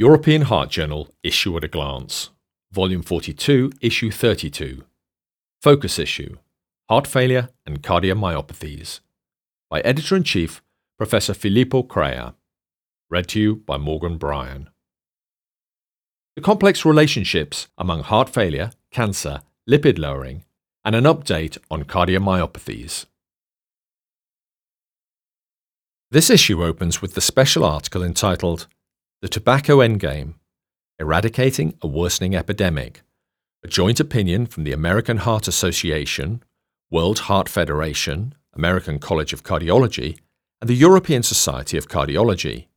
European Heart Journal Issue at a Glance, Volume 42, Issue 32. Focus Issue Heart Failure and Cardiomyopathies. By Editor in Chief, Professor Filippo Crea. Read to you by Morgan Bryan. The complex relationships among heart failure, cancer, lipid lowering, and an update on cardiomyopathies. This issue opens with the special article entitled the Tobacco Endgame Eradicating a Worsening Epidemic, a joint opinion from the American Heart Association, World Heart Federation, American College of Cardiology, and the European Society of Cardiology.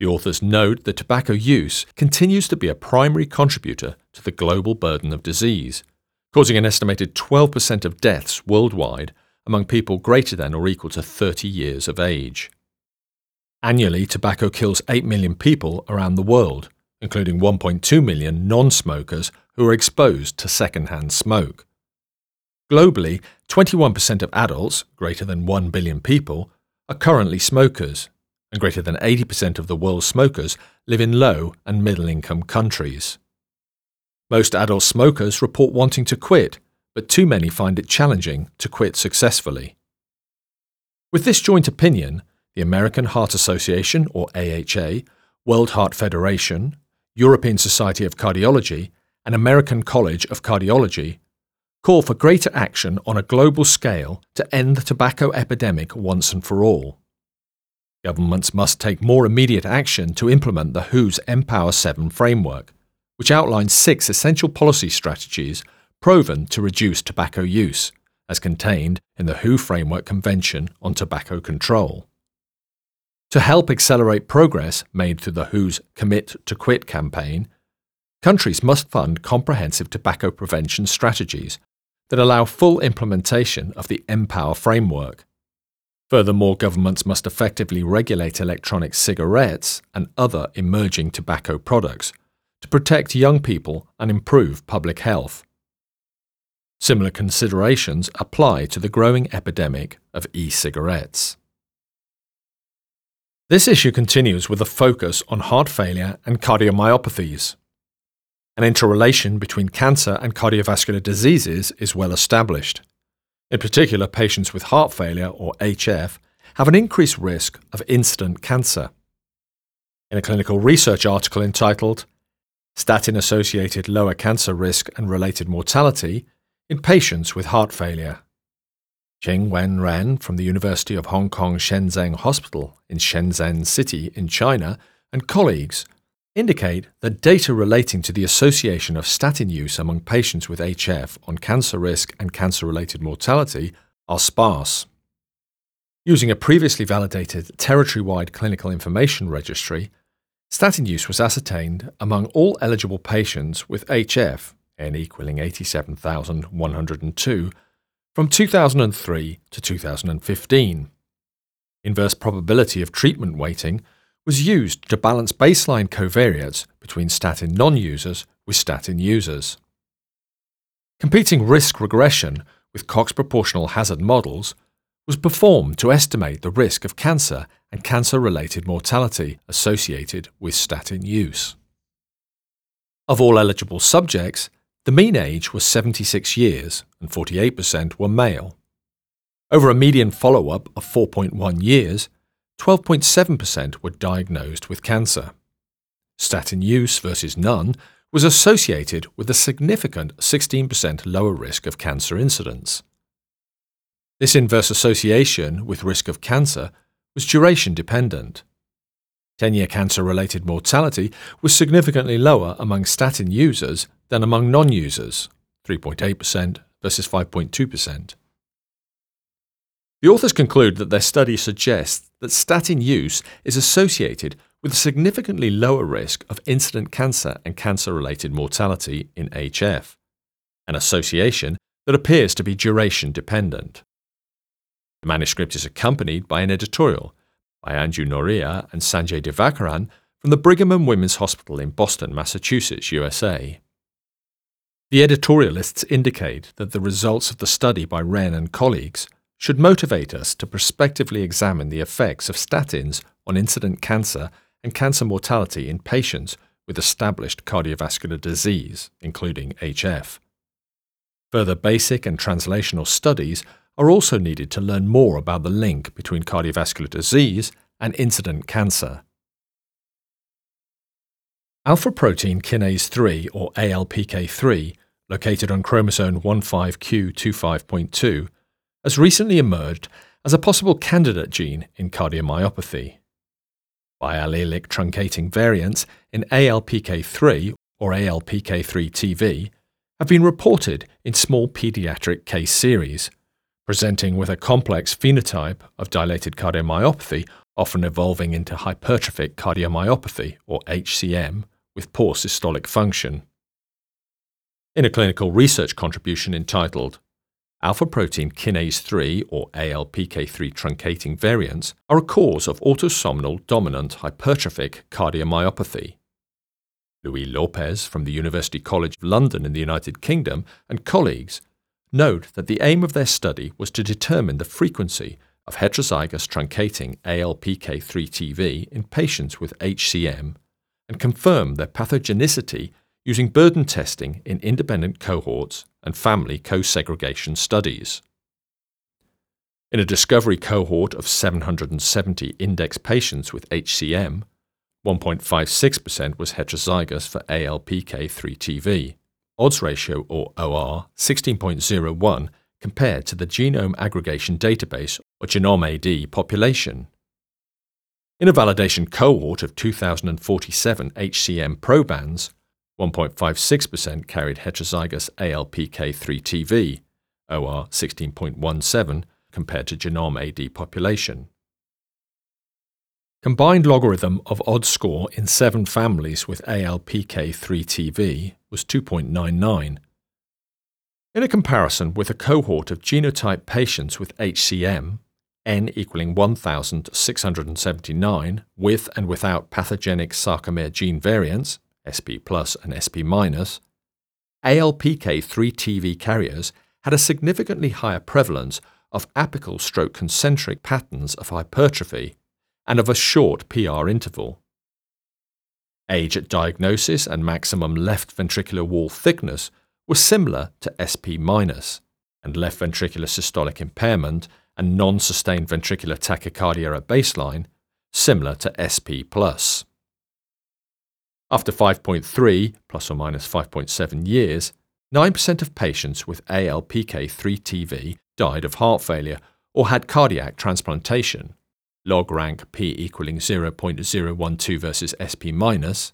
The authors note that tobacco use continues to be a primary contributor to the global burden of disease, causing an estimated 12% of deaths worldwide among people greater than or equal to 30 years of age. Annually, tobacco kills 8 million people around the world, including 1.2 million non smokers who are exposed to secondhand smoke. Globally, 21% of adults, greater than 1 billion people, are currently smokers, and greater than 80% of the world's smokers live in low and middle income countries. Most adult smokers report wanting to quit, but too many find it challenging to quit successfully. With this joint opinion, the American Heart Association, or AHA, World Heart Federation, European Society of Cardiology, and American College of Cardiology call for greater action on a global scale to end the tobacco epidemic once and for all. Governments must take more immediate action to implement the WHO's MPOWER 7 framework, which outlines six essential policy strategies proven to reduce tobacco use, as contained in the WHO Framework Convention on Tobacco Control. To help accelerate progress made through the WHO's Commit to Quit campaign, countries must fund comprehensive tobacco prevention strategies that allow full implementation of the MPOWER framework. Furthermore, governments must effectively regulate electronic cigarettes and other emerging tobacco products to protect young people and improve public health. Similar considerations apply to the growing epidemic of e cigarettes. This issue continues with a focus on heart failure and cardiomyopathies. An interrelation between cancer and cardiovascular diseases is well established. In particular, patients with heart failure, or HF, have an increased risk of incident cancer. In a clinical research article entitled Statin Associated Lower Cancer Risk and Related Mortality in Patients with Heart Failure, Qing Wen Ren from the University of Hong Kong Shenzhen Hospital in Shenzhen City in China and colleagues indicate that data relating to the association of statin use among patients with HF on cancer risk and cancer related mortality are sparse. Using a previously validated territory wide clinical information registry, statin use was ascertained among all eligible patients with HF, n equaling 87,102 from 2003 to 2015. Inverse probability of treatment weighting was used to balance baseline covariates between statin non users with statin users. Competing risk regression with Cox proportional hazard models was performed to estimate the risk of cancer and cancer related mortality associated with statin use. Of all eligible subjects, the mean age was 76 years and 48% were male. Over a median follow up of 4.1 years, 12.7% were diagnosed with cancer. Statin use versus none was associated with a significant 16% lower risk of cancer incidence. This inverse association with risk of cancer was duration dependent. 10 year cancer related mortality was significantly lower among statin users than among non users, 3.8% versus 5.2%. The authors conclude that their study suggests that statin use is associated with a significantly lower risk of incident cancer and cancer related mortality in HF, an association that appears to be duration dependent. The manuscript is accompanied by an editorial by Andrew Noria and Sanjay Divakaran from the Brigham and Women's Hospital in Boston, Massachusetts, USA. The editorialists indicate that the results of the study by Ren and colleagues should motivate us to prospectively examine the effects of statins on incident cancer and cancer mortality in patients with established cardiovascular disease, including HF. Further basic and translational studies are also needed to learn more about the link between cardiovascular disease and incident cancer. Alpha protein kinase 3, or ALPK3, located on chromosome 15q25.2, has recently emerged as a possible candidate gene in cardiomyopathy. Biallelic truncating variants in ALPK3 or ALPK3TV have been reported in small pediatric case series, presenting with a complex phenotype of dilated cardiomyopathy, often evolving into hypertrophic cardiomyopathy or HCM with poor systolic function. In a clinical research contribution entitled Alpha protein kinase 3 or ALPK3 truncating variants are a cause of autosomal dominant hypertrophic cardiomyopathy. Louis Lopes from the University College of London in the United Kingdom and colleagues note that the aim of their study was to determine the frequency of heterozygous truncating ALPK3TV in patients with HCM and confirm their pathogenicity using burden testing in independent cohorts and family co-segregation studies. In a discovery cohort of 770 index patients with HCM, 1.56% was heterozygous for ALPK3TV. Odds ratio, or OR, 16.01 compared to the Genome Aggregation Database, or gnomAD, population. In a validation cohort of 2,047 HCM probands, 1.56% carried heterozygous ALPK3TV, OR 16.17, compared to genome AD population. Combined logarithm of odds score in seven families with ALPK3TV was 2.99. In a comparison with a cohort of genotype patients with HCM, n equaling 1,679 with and without pathogenic sarcomere gene variants, SP plus and SP minus, ALPK3TV carriers had a significantly higher prevalence of apical stroke concentric patterns of hypertrophy and of a short PR interval. Age at diagnosis and maximum left ventricular wall thickness were similar to SP minus, and left ventricular systolic impairment and non sustained ventricular tachycardia at baseline similar to SP. After 5.3 plus or minus 5.7 years, 9% of patients with ALPK3TV died of heart failure or had cardiac transplantation, log rank p equaling 0.012 versus SP minus,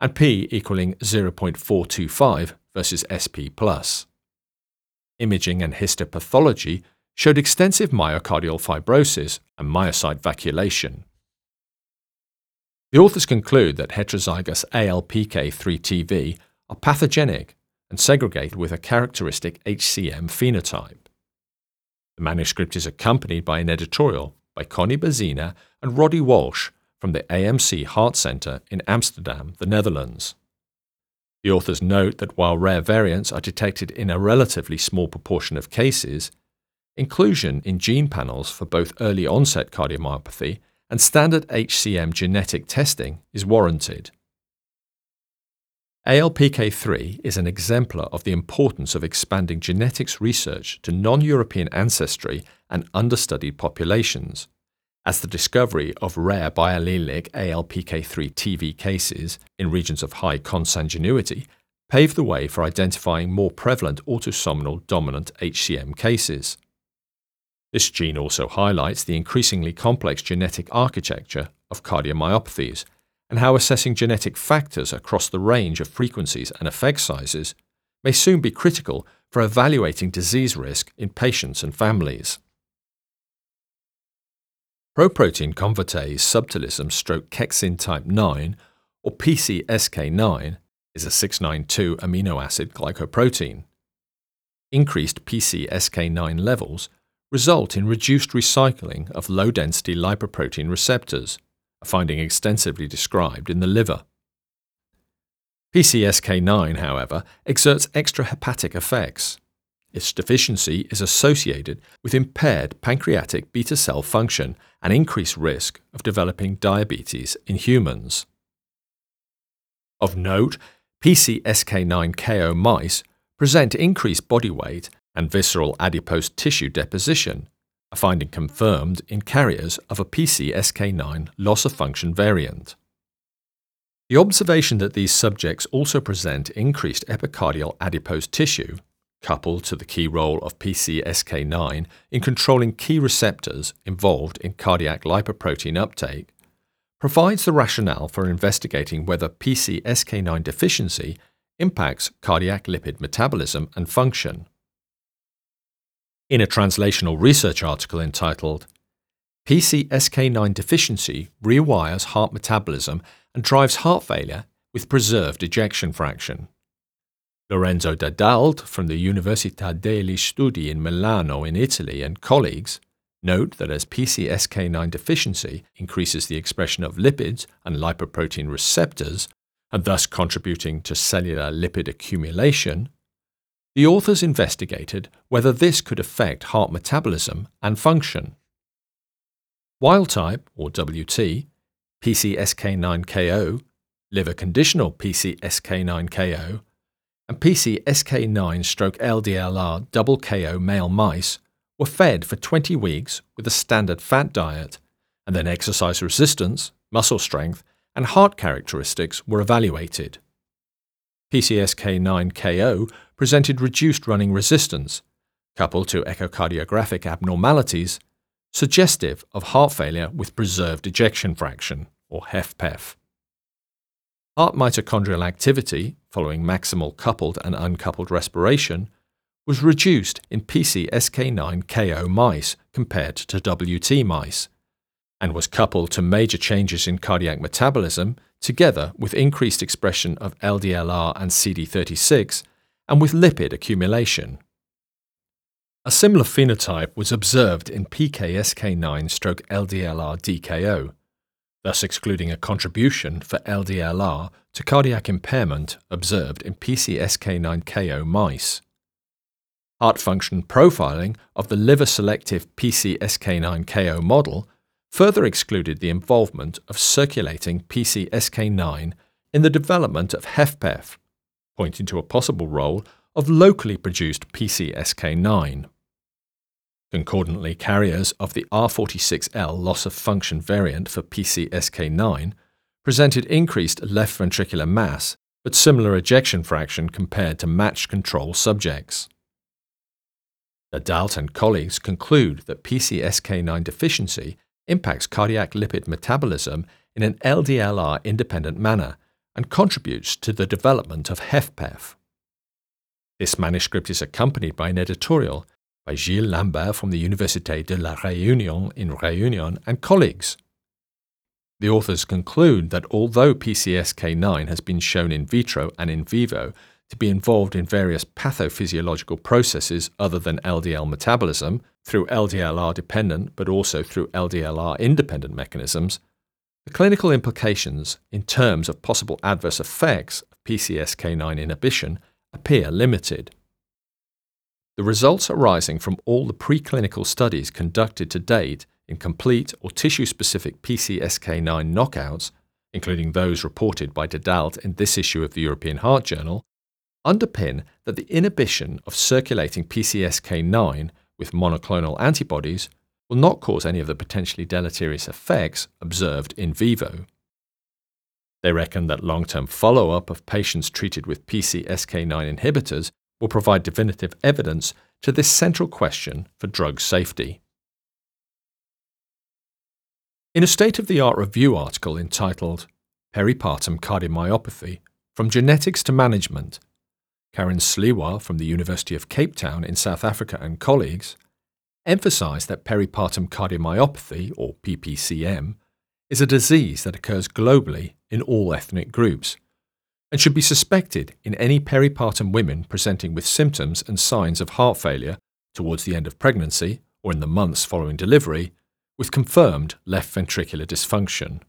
and p equaling 0.425 versus SP plus. Imaging and histopathology showed extensive myocardial fibrosis and myocyte vacuolation. The authors conclude that heterozygous ALPK3TV are pathogenic and segregate with a characteristic HCM phenotype. The manuscript is accompanied by an editorial by Connie Bezzina and Roddy Walsh from the AMC Heart Center in Amsterdam, the Netherlands. The authors note that while rare variants are detected in a relatively small proportion of cases, inclusion in gene panels for both early onset cardiomyopathy and standard HCM genetic testing is warranted. ALPK3 is an exemplar of the importance of expanding genetics research to non European ancestry and understudied populations, as the discovery of rare biallelic ALPK3 TV cases in regions of high consanguinity paved the way for identifying more prevalent autosomal dominant HCM cases. This gene also highlights the increasingly complex genetic architecture of cardiomyopathies and how assessing genetic factors across the range of frequencies and effect sizes may soon be critical for evaluating disease risk in patients and families. Proprotein convertase subtilisin stroke kexin type 9, or PCSK9, is a 692 amino acid glycoprotein. Increased PCSK9 levels result in reduced recycling of low density lipoprotein receptors, a finding extensively described in the liver. PCSK9, however, exerts extrahepatic effects. Its deficiency is associated with impaired pancreatic beta cell function and increased risk of developing diabetes in humans. Of note, PCSK9KO mice present increased body weight and visceral adipose tissue deposition, a finding confirmed in carriers of a PCSK9 loss of function variant. The observation that these subjects also present increased epicardial adipose tissue, coupled to the key role of PCSK9 in controlling key receptors involved in cardiac lipoprotein uptake, provides the rationale for investigating whether PCSK9 deficiency impacts cardiac lipid metabolism and function. In a translational research article entitled PCSK9 Deficiency Rewires Heart Metabolism and Drives Heart Failure with Preserved Ejection Fraction. Lorenzo Da Dalt from the Università degli Studi in Milano in Italy and colleagues note that as PCSK9 deficiency increases the expression of lipids and lipoprotein receptors, and thus contributing to cellular lipid accumulation, the authors investigated whether this could affect heart metabolism and function. Wild type, or WT, PCSK9KO, liver conditional PCSK9KO, and PCSK9 stroke LDLR double KO male mice were fed for 20 weeks with a standard fat diet, and then exercise resistance, muscle strength, and heart characteristics were evaluated. PCSK9KO presented reduced running resistance, coupled to echocardiographic abnormalities suggestive of heart failure with preserved ejection fraction, or HFpEF. Heart mitochondrial activity, following maximal coupled and uncoupled respiration, was reduced in PCSK9-KO mice compared to WT mice, and was coupled to major changes in cardiac metabolism together with increased expression of LDLR and CD36 and with lipid accumulation. A similar phenotype was observed in PCSK9 stroke LDLR DKO, thus excluding a contribution for LDLR to cardiac impairment observed in PCSK9KO mice. Heart function profiling of the liver selective PCSK9KO model further excluded the involvement of circulating PCSK9 in the development of HFpEF, pointing to a possible role of locally produced PCSK9. Concordantly, carriers of the R46L loss of function variant for PCSK9 presented increased left ventricular mass but similar ejection fraction compared to matched control subjects. Da Dalt and colleagues conclude that PCSK9 deficiency impacts cardiac lipid metabolism in an LDLR independent manner and contributes to the development of HFpEF. This manuscript is accompanied by an editorial by Gilles Lambert from the Université de la Réunion in Réunion and colleagues. The authors conclude that although PCSK9 has been shown in vitro and in vivo to be involved in various pathophysiological processes other than LDL metabolism through LDLR dependent but also through LDLR independent mechanisms, the clinical implications in terms of possible adverse effects of PCSK9 inhibition appear limited. The results arising from all the preclinical studies conducted to date in complete or tissue specific PCSK9 knockouts, including those reported by Da Dalt in this issue of the European Heart Journal, underpin that the inhibition of circulating PCSK9 with monoclonal antibodies will not cause any of the potentially deleterious effects observed in vivo. They reckon that long term follow up of patients treated with PCSK9 inhibitors will provide definitive evidence to this central question for drug safety. In a state of the art review article entitled Peripartum Cardiomyopathy From Genetics to Management, Karen Sliwa from the University of Cape Town in South Africa and colleagues emphasized that peripartum cardiomyopathy, or PPCM, is a disease that occurs globally in all ethnic groups and should be suspected in any peripartum women presenting with symptoms and signs of heart failure towards the end of pregnancy or in the months following delivery with confirmed left ventricular dysfunction.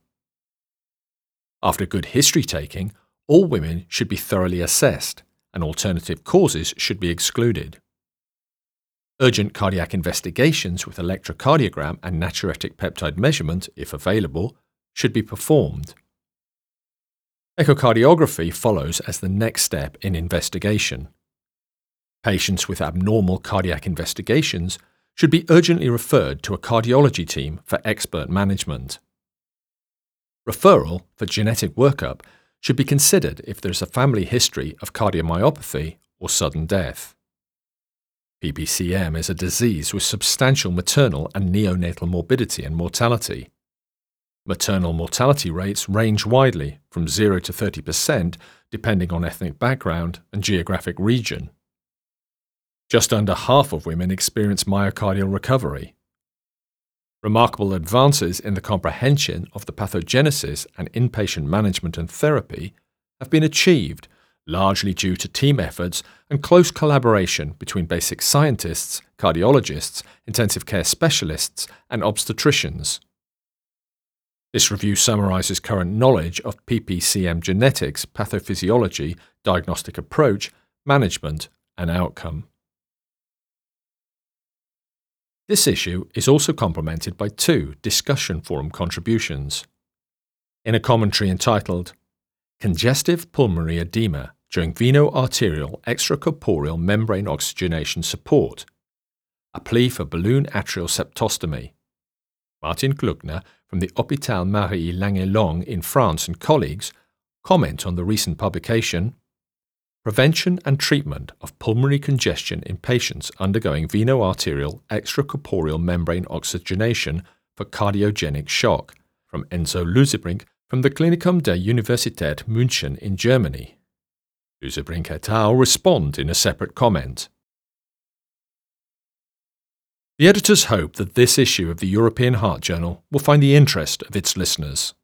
After good history taking, all women should be thoroughly assessed and alternative causes should be excluded. Urgent cardiac investigations with electrocardiogram and natriuretic peptide measurement, if available, should be performed. Echocardiography follows as the next step in investigation. Patients with abnormal cardiac investigations should be urgently referred to a cardiology team for expert management. Referral for genetic workup should be considered if there is a family history of cardiomyopathy or sudden death. PPCM is a disease with substantial maternal and neonatal morbidity and mortality. Maternal mortality rates range widely from 0 to 30% depending on ethnic background and geographic region. Just under half of women experience myocardial recovery. Remarkable advances in the comprehension of the pathogenesis and inpatient management and therapy have been achieved largely due to team efforts and close collaboration between basic scientists, cardiologists, intensive care specialists, and obstetricians. This review summarizes current knowledge of PPCM genetics, pathophysiology, diagnostic approach, management, and outcome. This issue is also complemented by two discussion forum contributions. In a commentary entitled Congestive Pulmonary Edema during Veno-Arterial Extracorporeal Membrane Oxygenation Support, a plea for balloon atrial septostomy, Martin Gluckner from the Hôpital Marie Lannelongue in France and colleagues comment on the recent publication Prevention and Treatment of Pulmonary Congestion in Patients Undergoing Veno-Arterial Extracorporeal Membrane Oxygenation for Cardiogenic Shock from Enzo Lusebrink from the Klinikum der Universität München in Germany. Lusebrink et al. respond in a separate comment. The editors hope that this issue of the European Heart Journal will find the interest of its listeners.